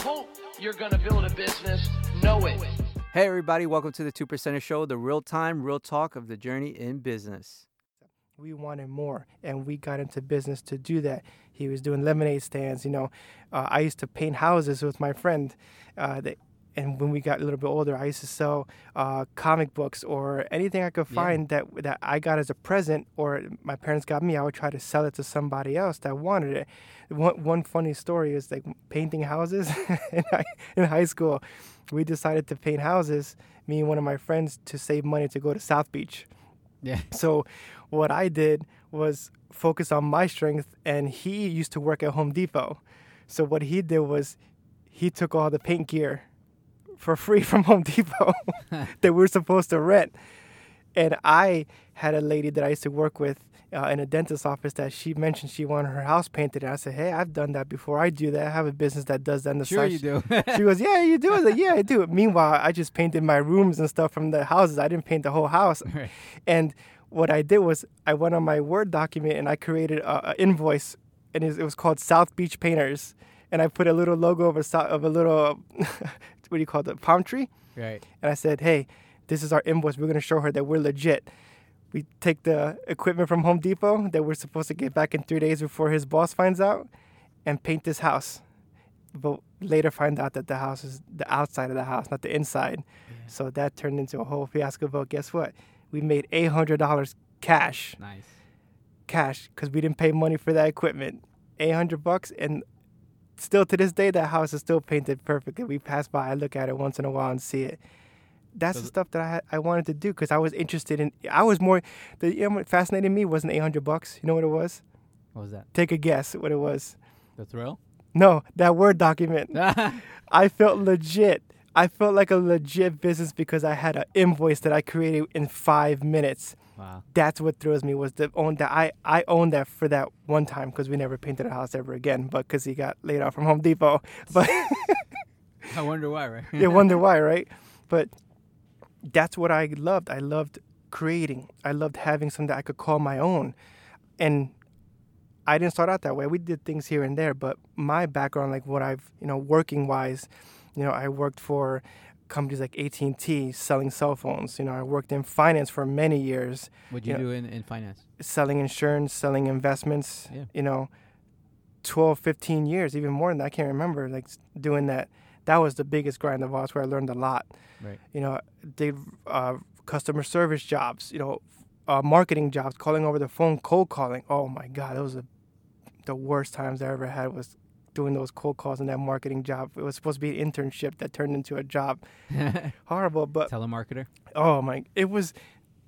hope you're going to build a business. Know it. Hey, everybody, welcome to the Two Percenter Show, the real time, real talk of the journey in business. We wanted more, and we got into business to do that. He was doing lemonade stands. You know, uh, I used to paint houses with my friend. Uh, that, and when we got a little bit older, I used to sell uh, comic books or anything I could Yeah. find that that I got as a present, or my parents got me. I would try to sell it to somebody else that wanted it. One one funny story is like painting houses in, high, in high school. We decided to paint houses, me and one of my friends, to save money to go to South Beach. Yeah. So what I did was focus on my strength and he used to work at Home Depot. So what he did was he took all the paint gear for free from Home Depot that we were supposed to rent. And I had a lady that I used to work with uh, in a dentist's office that she mentioned she wanted her house painted. And I said, Hey, I've done that before. I do that. I have a business that does that on the Sure, side. you do. She goes, Yeah, you do. I like, Yeah, I do. Meanwhile, I just painted my rooms and stuff from the houses. I didn't paint the whole house. Right. And what I did was I went on my Word document and I created an invoice, and it it was called South Beach Painters. And I put a little logo of a of a little what do you call it, palm tree. right. And I said, Hey, this is our invoice. We're gonna show her that we're legit. We take the equipment from Home Depot that we're supposed to get back in three days before his boss finds out, and paint this house. But later find out that the house is the outside of the house, not the inside. So that turned into a whole fiasco. But guess what? We made eight hundred dollars cash, Nice. cash, because we didn't pay money for that equipment. Eight hundred bucks, and still to this day, that house is still painted perfectly. We pass by, I look at it once in a while and see it. That's So the stuff that I had- I wanted to do because I was interested in. I was more. The you know what fascinated me wasn't eight hundred bucks. You know what it was? What was that? Take a guess what it was. The thrill? No, that Word document. I felt legit. I felt like a legit business because I had an invoice that I created in five minutes. That's what thrills me was the own that I I owned that for that one time because we never painted a house ever again, but because he got laid off from Home Depot. But I wonder why, right? you wonder why, right? But that's what I loved. I loved creating. I loved having something that I could call my own, and I didn't start out that way. We did things here and there, but my background, like what I've, you know, working wise, you know, I worked for companies like AT&T selling cell phones. You know, I worked in finance for many years, What'd you Yeah. do in, in finance? selling insurance, selling investments. Yeah. You know, 12, 15 years, even more than that. I can't remember like doing that. That was the biggest grind of all. It's where I learned a lot. Right. You know, did uh, customer service jobs. You know, uh, marketing jobs, calling over the phone, cold calling. Oh my God, those are the worst times I ever had. Was doing those cold calls in that marketing job. It was supposed to be an internship that turned into a job. Horrible, but Telemarketer? oh my, it was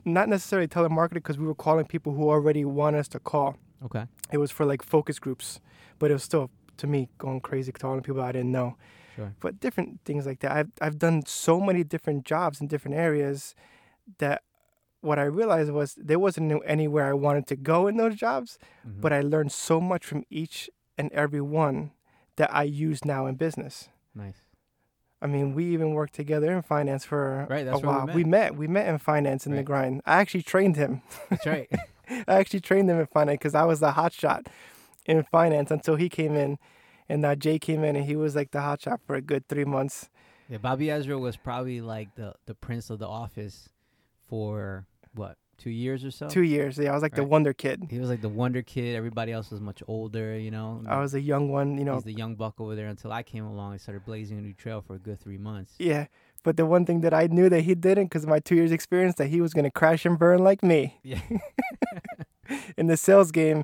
not necessarily telemarketing because we were calling people who already want us to call. Okay. It was for like focus groups, but it was still to me going crazy calling people I didn't know. Sure. But different things like that. I've I've done so many different jobs in different areas that what I realized was there wasn't anywhere I wanted to go in those jobs, Mhm. but I learned so much from each and every one that I use now in business. Nice. I mean, we even worked together in finance for Right, that's a where we met. We met. We met in finance in the grind. I actually trained him. That's right. I actually trained him in finance because I was the hot shot in finance until he came in, and uh, Jay came in and he was like the hot shot for a good three months. yeah, Bobbie Ezra was probably like the, the prince of the office for what, two years or so? Two years. Yeah, I was like the wonder kid. He was like the wonder kid. Everybody else was much older, you know. I was a young one, you know. He's the young buck over there until I came along and started blazing a new trail for a good three months. Yeah, but the one thing that I knew that he didn't, because of my two years experience, that he was gonna crash and burn like me Yeah. in the sales game.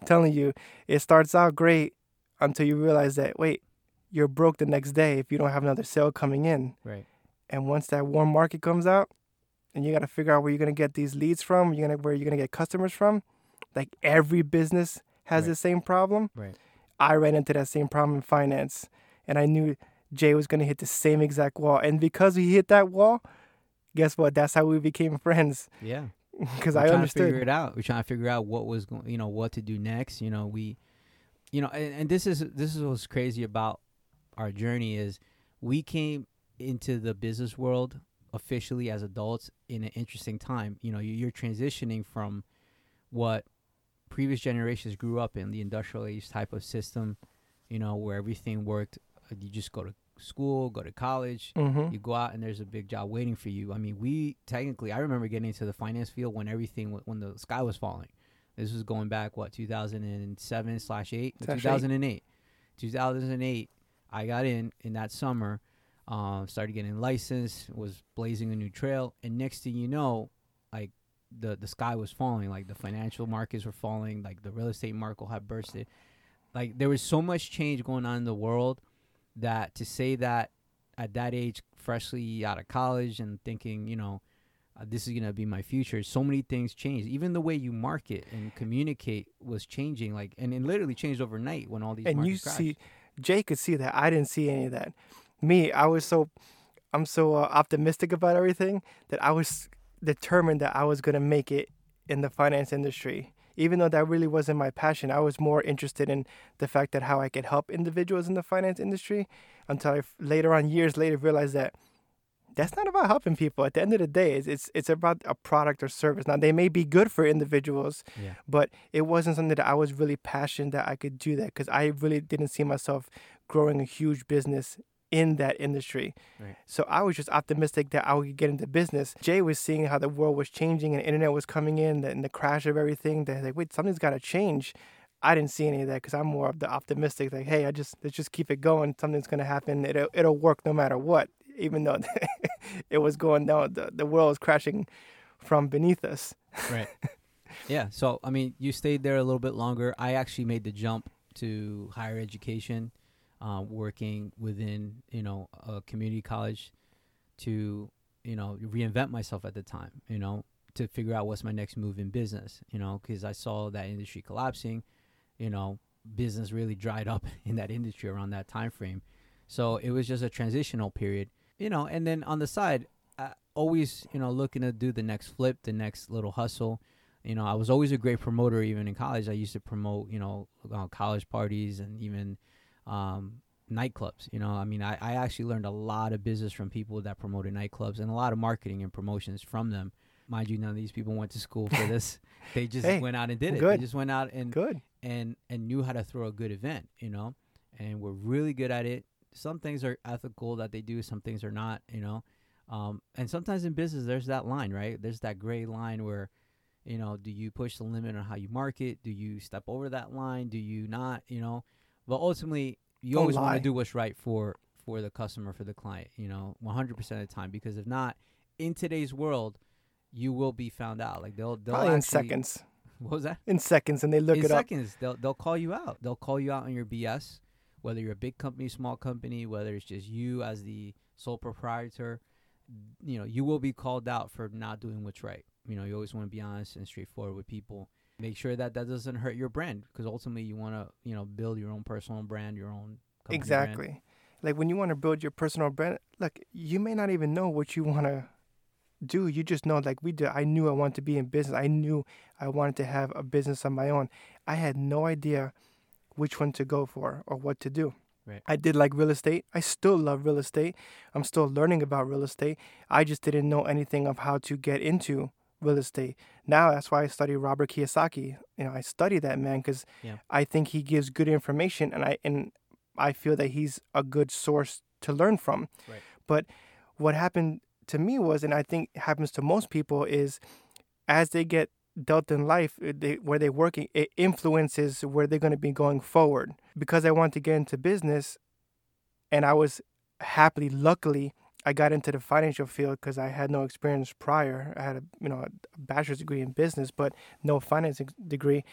I'm telling you, it starts out great until you realize that wait, you're broke the next day if you don't have another sale coming in. right. And once that warm market comes out, and you got to figure out where you're gonna get these leads from, you're gonna where you're gonna get customers from. Like every business has Right. the same problem. Right. I ran into that same problem in finance, and I knew Jay was gonna hit the same exact wall. And because he hit that wall, guess what? That's how we became friends. Yeah. Because We're I trying to figure it out. We're trying to figure out what was going, you know, what to do next. You know, we, you know, and, and this is this is what's crazy about our journey is we came into the business world officially as adults in an interesting time. You know, you- you're transitioning from what previous generations grew up in, the industrial age type of system, you know, where everything worked you just go to school, go to college, Mm-hmm. you go out and there's a big job waiting for you. I mean, we technically, I remember getting into the finance field when everything, when the sky was falling. This was going back what 2007 Slash eight. 2008, 2008. I got in in that summer, um, started getting licensed, was blazing a new trail, and next thing you know, like the the sky was falling, like the financial markets were falling, like the real estate market had bursted. Like there was so much change going on in the world that to say that at that age, freshly out of college and thinking, you know, uh, this is gonna be my future. So many things changed. Even the way you market and communicate was changing. Like, and it literally changed overnight when all these and you crashed. see jay could see that i didn't see any of that me i was so i'm so uh, optimistic about everything that i was determined that i was going to make it in the finance industry. Even though that really wasn't my passion i was more interested in the fact that how i could help individuals in the finance industry until I later on years later realized that that's not about helping people. At the end of the day it's, it's it's about a product or service. Now they may be good for individuals Yeah. but it wasn't something that I was really passionate that I could do that because I really didn't see myself growing a huge business in that industry. Right. So I was just optimistic that I would get into business. Jay was seeing how the world was changing and the internet was coming in and the crash of everything. They're like, wait, something's got to change. I didn't see any of that because I'm more of the optimistic. Like, hey, I just let's just keep it going. Something's gonna happen. It'll it'll work no matter what. Even though it was going down, the the world was crashing from beneath us. right. Yeah. So I mean, you stayed there a little bit longer. I actually made the jump to higher education, uh, working within you know a community college, to you know reinvent myself at the time. You know to figure out what's my next move in business. You know because I saw that industry collapsing. You know business really dried up in that industry around that time frame. So it was just a transitional period. You know, and then on the side, uh, always you know looking to do the next flip, the next little hustle. You know, I was always a great promoter. Even in college, I used to promote you know uh, college parties and even um, nightclubs. You know, I mean, I, I actually learned a lot of business from people that promoted nightclubs and a lot of marketing and promotions from them. Mind you, none of these people went to school for this. they just Hey, went out and did it. good. They just went out and Good. and and knew how to throw a good event, you know, and we're really good at it. Some things are ethical that they do, some things are not, you know. Um, and sometimes in business, there's that line, right? There's that gray line where, you know, do you push the limit on how you market? Do you step over that line? Do you not? You know, but ultimately, you Don't always want lie. to do what's right for for the customer, for the client. You know, 100% of the time, because if not, in today's world, you will be found out. Like they'll they'll Probably in seconds. What was that? In seconds, and they look in it up. seconds they'll they'll call you out they'll call you out on your bs whether you're a big company small company whether it's just you as the sole proprietor you know you will be called out for not doing what's right you know you always want to be honest and straightforward with people make sure that that doesn't hurt your brand because ultimately you want to you know build your own personal brand your own company brand. Exactly. Like when you want to build your personal brand, like you may not even know what you want to do. You just know, like we did. I knew I wanted to be in business. I knew I wanted to have a business of my own. I had no idea which one to go for or what to do. Right. I did like real estate. I still love real estate. I'm still learning about real estate. I just didn't know anything of how to get into real estate. Now that's why I study Robert Kiyosaki. You know, I study that man because Yeah. I think he gives good information, and I and I feel that he's a good source to learn from. Right. But what happened to me was, and I think happens to most people, is as they get dealt in life, uh, they, where they're working, it influences where they're going to be going forward. Because I wanted to get into business, and I was happily, luckily, I got into the financial field because I had no experience prior. I had a you know a bachelor's degree in business, but no finance degree.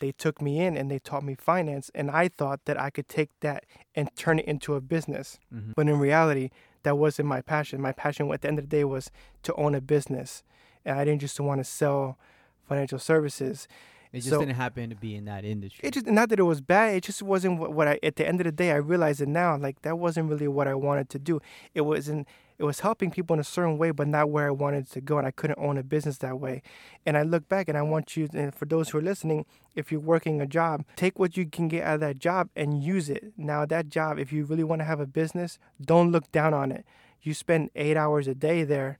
They took me in and they taught me finance, and I thought that I could take that and turn it into a business. Mhm. But in reality, that wasn't my passion. My passion at the end of the day was to own a business, and I didn't just want to sell financial services. It just So- didn't happen to be in that industry It just not that it was bad. It just wasn't what, what I. At the end of the day, I realized it now. Like that wasn't really what I wanted to do. It wasn't. It was helping people in a certain way, but not where I wanted to go, and I couldn't own a business that way. And I look back, and I want you, and for those who are listening, if you're working a job, take what you can get out of that job and use it. Now, that job, if you really want to have a business, don't look down on it. You spend eight hours a day there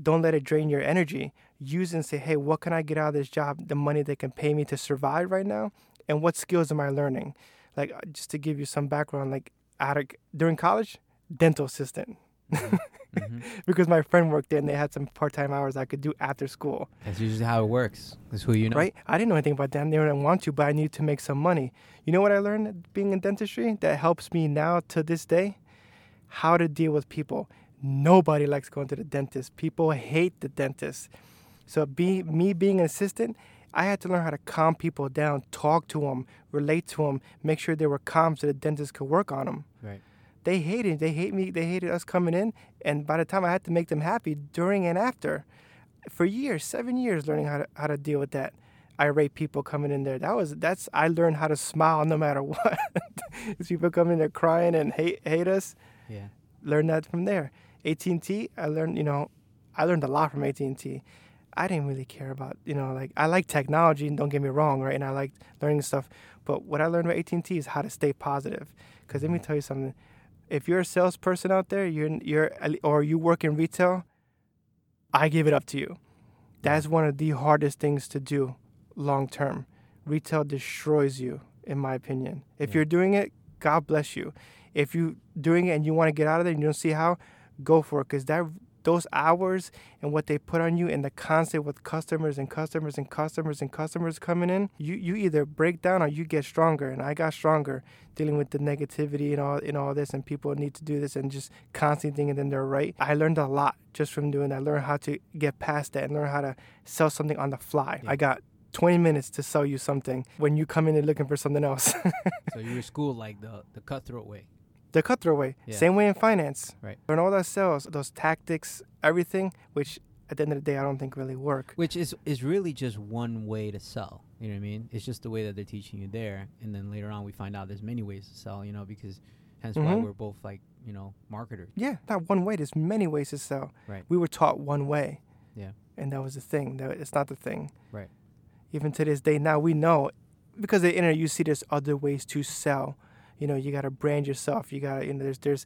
don't let it drain your energy. Use and say, hey, what can I get out of this job? The money they can pay me to survive right now, and what skills am I learning? Like uh, just to give you some background, like out of during college, dental assistant. Mhm. because my friend worked there and they had some part-time hours I could do after school. That's usually how it works. That's who you know. Right? I didn't know anything about that. They didn't want to, but I needed to make some money. You know what I learned being in dentistry that helps me now to this day? How to deal with people. Nobody likes going to the dentist. People hate the dentist. So be me being an assistant, I had to learn how to calm people down, talk to them, relate to them, make sure they were calm so the dentist could work on them. Right. They hated. They hate me. They hated us coming in, and by the time I had to make them happy during and after, for years, seven years, learning how to how to deal with that irate people coming in there. That was that's I learned how to smile no matter what. These people come in there crying and hate hate us. Yeah. Learn that from there. AT&T, I learned you know, I learned a lot from AT&T. I didn't really care about you know like I like technology and don't get me wrong right and I like learning stuff, but what I learned about AT&T is how to stay positive. Because let me mm-hmm. tell you something. If you're a salesperson out there, you're you're or you work in retail, I give it up to you. That's one of the hardest things to do long term. Retail destroys you, in my opinion. If Yeah. you're doing it, God bless you. If you're doing it and you want to get out of there and you don't see how, go for it. Because that those hours and what they put on you and the constant with customers and customers and customers and customers coming in, you, you either break down or you get stronger. And I got stronger dealing with the negativity and all and all this and people need to do this and just constantly thinking that they're right. I learned a lot just from doing that. I learned how to get past that and learn how to sell something on the fly. Yeah. I got 20 minutes to sell you something when you come in and looking for something else. So you were schooled like the the cutthroat way. The cutthroat way. Yeah. Same way in finance. Right. Learn all that sales, those tactics, everything, which at the end of the day I don't think really work. Which is is really just one way to sell. You know what I mean? It's just the way that they're teaching you there, and then later on we find out there's many ways to sell. You know, because hence why Mhm. we're both like you know marketers. Yeah, not one way. There's many ways to sell. Right. We were taught one way. Yeah. And that was the thing. That it's not the thing. Right. Even to this day, now we know because the internet. You see, there's other ways to sell. You know, you got to brand yourself. You got to, you know, there's there's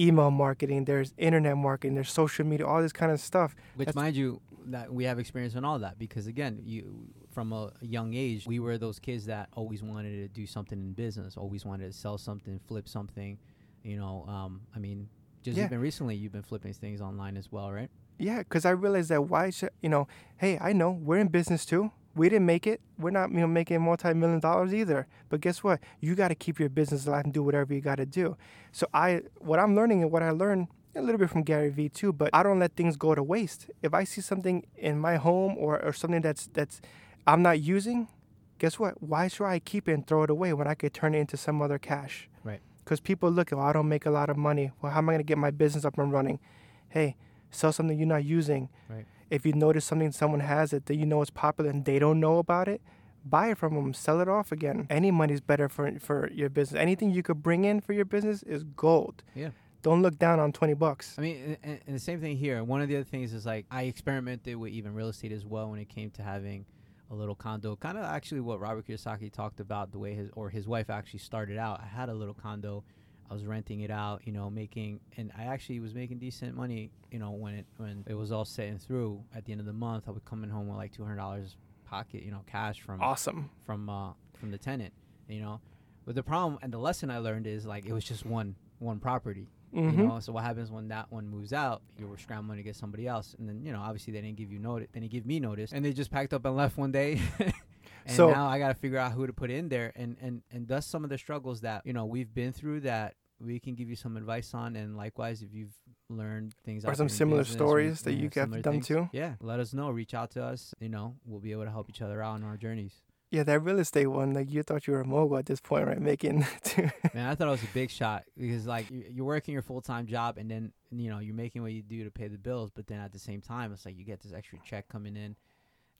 email marketing, there's internet marketing, there's social media, all this kind of stuff. Which, That's- mind you, that we have experience in all that because again, you from a young age, we were those kids that always wanted to do something in business, always wanted to sell something, flip something. You know, um, I mean, just Yeah. even recently, you've been flipping things online as well, right? Yeah, because I realized that why should you know? Hey, I know we're in business too. We didn't make it. We're not you know making multi-million dollars either. But guess what? You got to keep your business alive and do whatever you got to do. So I, what I'm learning and what I learned a little bit from Gary Vee too. But I don't let things go to waste. If I see something in my home or, or something that's that's I'm not using, guess what? Why should I keep it and throw it away when I could turn it into some other cash? Right. Because people look, oh, I don't make a lot of money. Well, how am I going to get my business up and running? Hey, sell something you're not using. Right. If you notice something someone has it that you know is popular and they don't know about it, buy it from them, sell it off again. Any money's better for for your business. Anything you could bring in for your business is gold. Yeah. Don't look down on 20 bucks. I mean, and, and the same thing here. One of the other things is like I experimented with even real estate as well when it came to having a little condo. Kind of actually what Robert Kiyosaki talked about the way his or his wife actually started out. I had a little condo. I was renting it out, you know, making and I actually was making decent money, you know, when it when it was all setting through at the end of the month. I was coming home with like two hundred dollars pocket, you know, cash from Awesome. from uh from the tenant, you know. But the problem and the lesson I learned is like it was just one one property. hmm You know, so what happens when that one moves out? You were scrambling to get somebody else, and then you know, obviously they didn't give you notice. They didn't give me notice, and they just packed up and left one day. and So- now I got to figure out who to put in there, and and and that's some of the struggles that you know we've been through that we can give you some advice on, and likewise if you've learned things Or some similar business stories that yeah, you have done things, too? Yeah, let us know. Reach out to us. You know, we'll be able to help each other out on our journeys. Yeah, that real estate one, like you thought you were a mogul at this point, right? Making two- Man, I thought it was a big shot because like you're working your full time job and then you know you're making what you do to pay the bills, but then at the same time it's like you get this extra check coming in.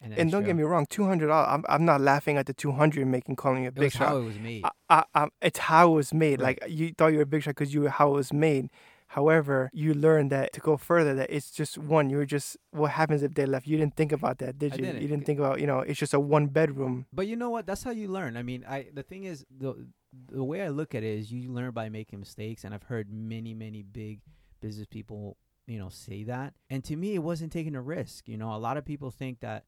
And, and don't get me wrong, two hundred dollars. I'm, I'm not laughing at the two hundred making calling you a it big was shot. how it was made. I, I, it's how it was made. Right. Like you thought you were a big shot because you were how it was made. However, you learned that to go further, that it's just one. You were just what happens if they left. You didn't think about that, did you? didn't. You didn't think about you know it's just a one bedroom. But you know what? That's how you learn. I mean, I the thing is the the way I look at it is you learn by making mistakes, and I've heard many many big business people you know say that. And to me, it wasn't taking a risk. You know, a lot of people think that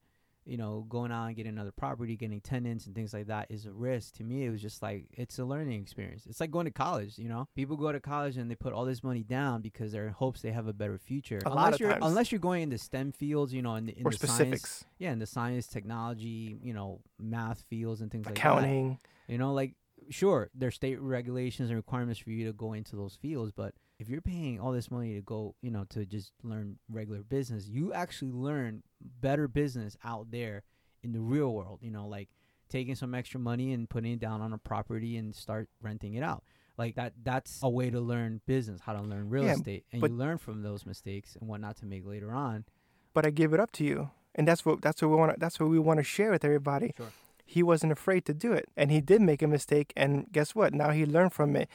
you know, going out and getting another property, getting tenants and things like that is a risk. To me, it was just like it's a learning experience. It's like going to college. You know, people go to college and they put all this money down because they're in hopes they have a better future. A unless lot of you're times. unless you're going into STEM fields, you know, in the, in or the science, specifics, yeah, in the science, technology, you know, math fields and things like that. accounting. You know, like sure, there's state regulations and requirements for you to go into those fields, but if you're paying all this money to go, you know, to just learn regular business, you actually learn better business out there in the real world. You know, like taking some extra money and putting it down on a property and start renting it out. Like that that's a way to learn business, how to learn real Yeah, estate. And but- you learn from those mistakes and what not to make later on. But I give it up to you, and that's what that's what we want. That's what we want to share with everybody. Sure. He wasn't afraid to do it, and he did make a mistake. And guess what? Now he learned from it.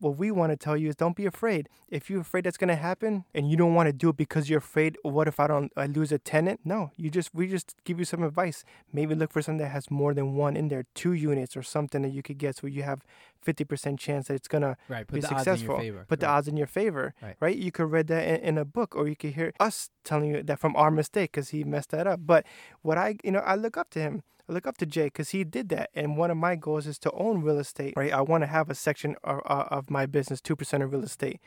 What we want to tell you is, don't be afraid. If you're afraid that's gonna happen, and you don't want to do it because you're afraid, what if I don't I lose a tenant? No, you just we just give you some advice. Maybe look for something that has more than one in there, two units or something that you could get, so you have fifty percent chance that it's gonna Right. Put be successful. odds in your favor. Put the odds in your favor, Right. You could read that in, in a book, or you could hear us telling you that from our mistake because he messed that up. But what I, you know, I look up to him. I look up to Jay because he did that, and one of my goals is to own real estate. Right, I want to have a section of, of my business, two percent of real estate,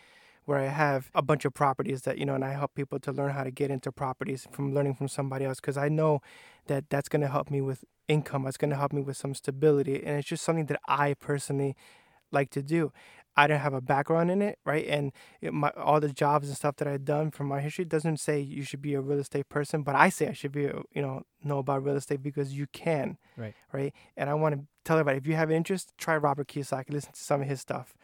where I have a bunch of properties that you know, and I help people to learn how to get into properties from learning from somebody else because I know that that's going to help me with income. It's going to help me with some stability, and it's just something that I personally like to do. I didn't have a background in it, right? And it, my all the jobs and stuff that I've done from my history doesn't say you should be a real estate person, but I say I should be, a, you know, know about real estate because you can, Right. Right. And I want to tell everybody if you have interest, try Robert Kiyosaki. Listen to some of his stuff,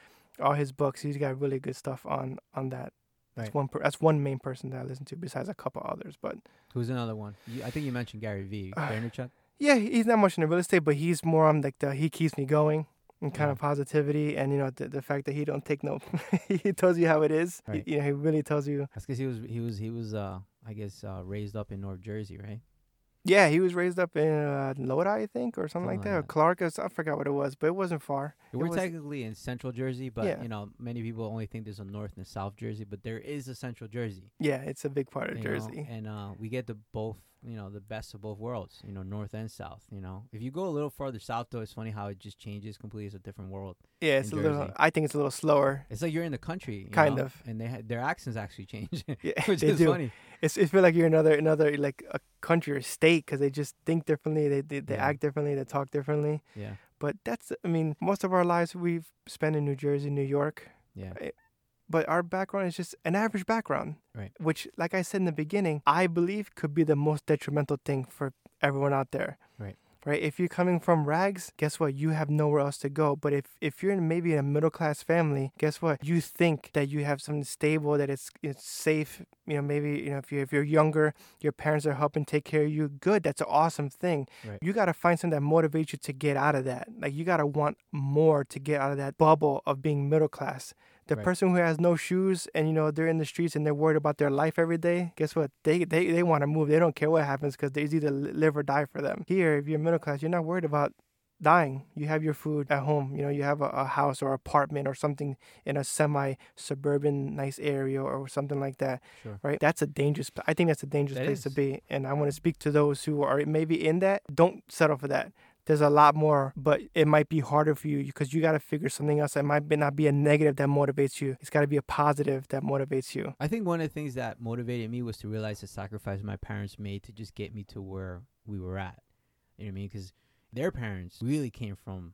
all his books. He's got really good stuff on on that. That's Right. one. Per, that's one main person that I listen to, besides a couple others. But Who's another one? You, I think you mentioned Gary Vee. Uh, Vaynerchuk. yeah, he's not much into real estate, but he's more on like the he keeps me going and kind Yeah. of positivity and you know the, the fact that he don't take no he tells you how it is He- you know he really tells you That's because he was he was he was uh I guess uh raised up in North Jersey, right? yeah he was raised up in uh, Lodi I think or something, like Something that like or. Clark or s- I forgot what it was but it wasn't far It We're was- technically in Central Jersey, but Yeah. you know many people only think there's a North and South Jersey, but there is a Central Jersey. yeah it's a big part of you know, Jersey and uh, we get the both you know the best of both worlds. You know, North and South. You know, if you go a little farther south, though, it's funny how it just changes completely. It's a different world. yeah it's a little I think it's a little slower It's like you're in the country, you Kind know, of. and they ha- their accents actually change, yeah which they is do funny. it's it feel like you're another another like a country or state because they just think differently they they, they Yeah. act differently they talk differently Yeah, but that's I mean most of our lives we've spent in New Jersey New York yeah, eh, but our background is just an average background. Right. Which, like I said in the beginning, I believe could be the most detrimental thing for everyone out there. Right. Right. If you're coming from rags, guess what? You have nowhere else to go. But if if you're in maybe in a middle class family, guess what? You think that you have something stable, that it's it's safe. You know, maybe you know if you if you're younger, your parents are helping take care of you. Good. That's an awesome thing. Right. You gotta find something that motivates you to get out of that. Like you gotta want more to get out of that bubble of being middle class. The Right. person who has no shoes and you know they're in the streets and they're worried about their life every day. Guess what? They they, they want to move. They don't care what happens because they either live or die for them. Here, if you're middle class, you're not worried about dying. You have your food at home. You know, you have a, a house or apartment or something in a semi suburban nice area or something like that. Sure. Right? That's a dangerous. I think that's a dangerous That place to is. be. And I want to speak to those who are maybe in that. Don't settle for that. There's a lot more, but it might be harder for you because you got to figure something else. It might not be a negative that motivates you. It's got to be a positive that motivates you. I think one of the things that motivated me was to realize the sacrifice my parents made to just get me to where we were at. You know what I mean? Because their parents really came from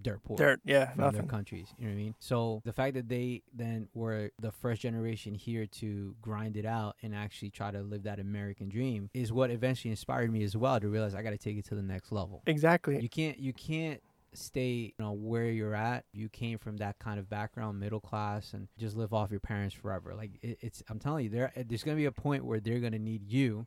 dirt poor. Dirt, yeah, from their countries. You know what I mean? So the fact that they then were the first generation here to grind it out and actually try to live that American dream is what eventually inspired me as well to realize I got to take it to the next level. Exactly. You can't you can't stay you know where you're at you came from that kind of background middle class and just live off your parents forever like it, it's i'm telling you there there's going to be a point where they're going to need you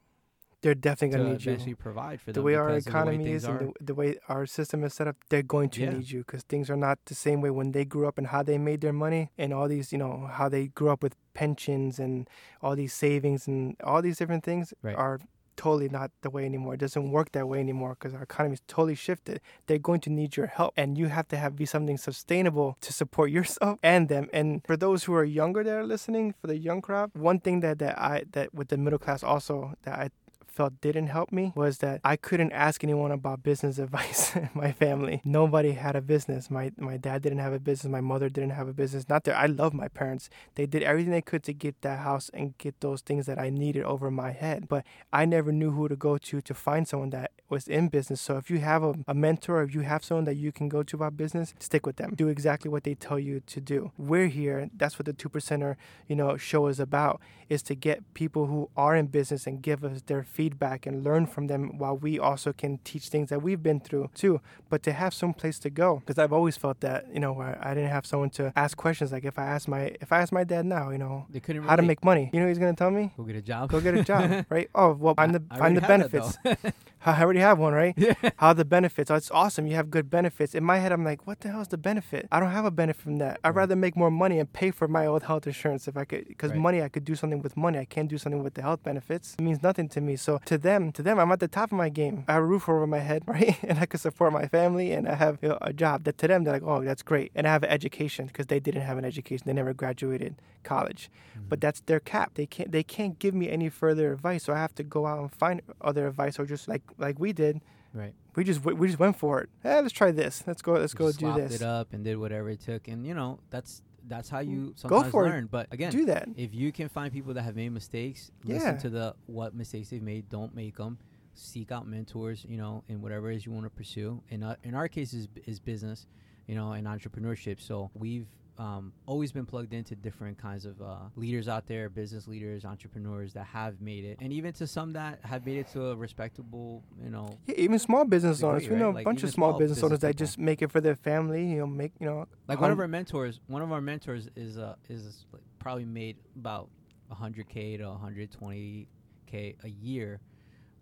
They're definitely going to need eventually you. provide for The way our because of the way economy is and the, the way our system is set up, they're going to Yeah. need you because things are not the same way when they grew up and how they made their money and all these, you know, how they grew up with pensions and all these savings and all these different things Right. are totally not the way anymore. It doesn't work that way anymore because our economy is totally shifted. They're going to need your help and you have to have be something sustainable to support yourself and them. And for those who are younger that are listening, for the young crowd, one thing that, that I that with the middle class also that I felt didn't help me was that I couldn't ask anyone about business advice in my family. Nobody had a business. My my dad didn't have a business. My mother didn't have a business. Not that I love my parents. They did everything they could to get that house and get those things that I needed over my head. But I never knew who to go to to find someone that was in business. So if you have a, a mentor, if you have someone that you can go to about business, stick with them. Do exactly what they tell you to do. We're here. That's what the two percenter, you know, show is about, is to get people who are in business and give us their feedback and learn from them while we also can teach things that we've been through too. But to have some place to go, because I've always felt that, you know, where I didn't have someone to ask questions. Like if I ask my if I ask my dad now, you know, They couldn't how to make money, you know, he's gonna tell me. Go get a job. Go get a job, right? Oh, well, find the I find the already have that, benefits. I already have one, right? Yeah. How the benefits? Oh, it's awesome. You have good benefits. In my head, I'm like, what the hell is the benefit? I don't have a benefit from that. I'd Right. rather make more money and pay for my old health insurance if I could, because Right. money I could do something with money. I can't do something with the health benefits. It means nothing to me. So to them, to them, I'm at the top of my game. I have a roof over my head, right? And I can support my family, and I have you know, a job. That to them, they're like, oh, that's great. And I have an education because they didn't have an education. They never graduated college mm-hmm. but that's their cap. They can't they can't give me any further advice, so I have to go out and find other advice, or just like like we did. Right. We just w- we just went for it. Eh, let's try this. Let's go. Let's go Just do this. it up and did whatever it took, and you know that's that's how you Go sometimes for it. learn. But again, Do that. if you can find people that have made mistakes, Yeah. listen to the what mistakes they've made. Don't make them. Seek out mentors, you know, in whatever it is you want to pursue. In uh, in our case is is business, you know, and entrepreneurship. So we've um, always been plugged into different kinds of uh, leaders out there, business leaders, entrepreneurs that have made it, and even to some that have made it to a respectable, you know, Yeah, even small business Degree, owners. We right? know a Like, bunch of small small business business owners that just make it for their family. You know, make you know. like one of our mentors one of our mentors is uh is like probably made about 100k to 120k a year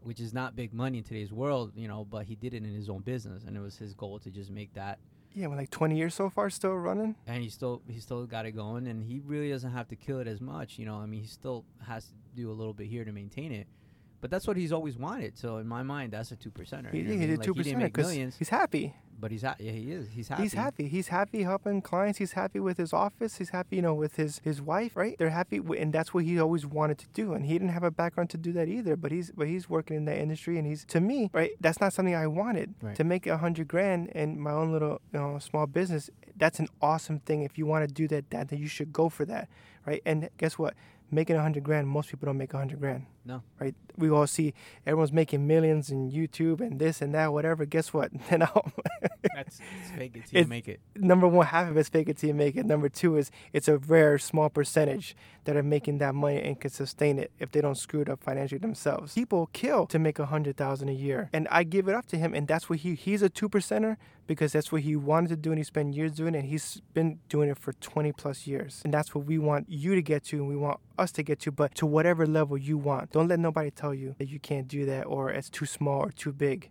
which is not big money in today's world you know but he did it in his own business and it was his goal to just make that Yeah, well, like 20 years so far, still running. and he still he still got it going and he really doesn't have to kill it as much you know i mean he still has to do a little bit here to maintain it but that's what he's always wanted so in my mind that's a two percenter. He, you know he I mean? did like two percent because he's happy. But he's ha- yeah he is he's happy He's happy. He's happy helping clients. He's happy with his office. He's happy, you know, with his his wife. Right? They're happy, wi- and that's what he always wanted to do. And he didn't have a background to do that either. But he's but he's working in that industry, and he's to me, right? That's not something I wanted Right. to make a hundred grand in my own little you know small business. That's an awesome thing. If you want to do that, that then you should go for that, right? And guess what? Making a hundred grand, most people don't make a hundred grand. No. Right? We all see everyone's making millions in YouTube and this and that, whatever. Guess what? Then I'll that's it's fake it till you make it number one, half of it's fake it till you make it. Number two is it's a rare small percentage that are making that money and can sustain it if they don't screw it up financially themselves. People kill to make a hundred thousand a year, and I give it up to him, and that's what he he's a two percenter because that's what he wanted to do, and he spent years doing it, and he's been doing it for twenty plus years, and that's what we want you to get to, and we want us to get to, but to whatever level you want. Don't let nobody tell you that you can't do that or it's too small or too big.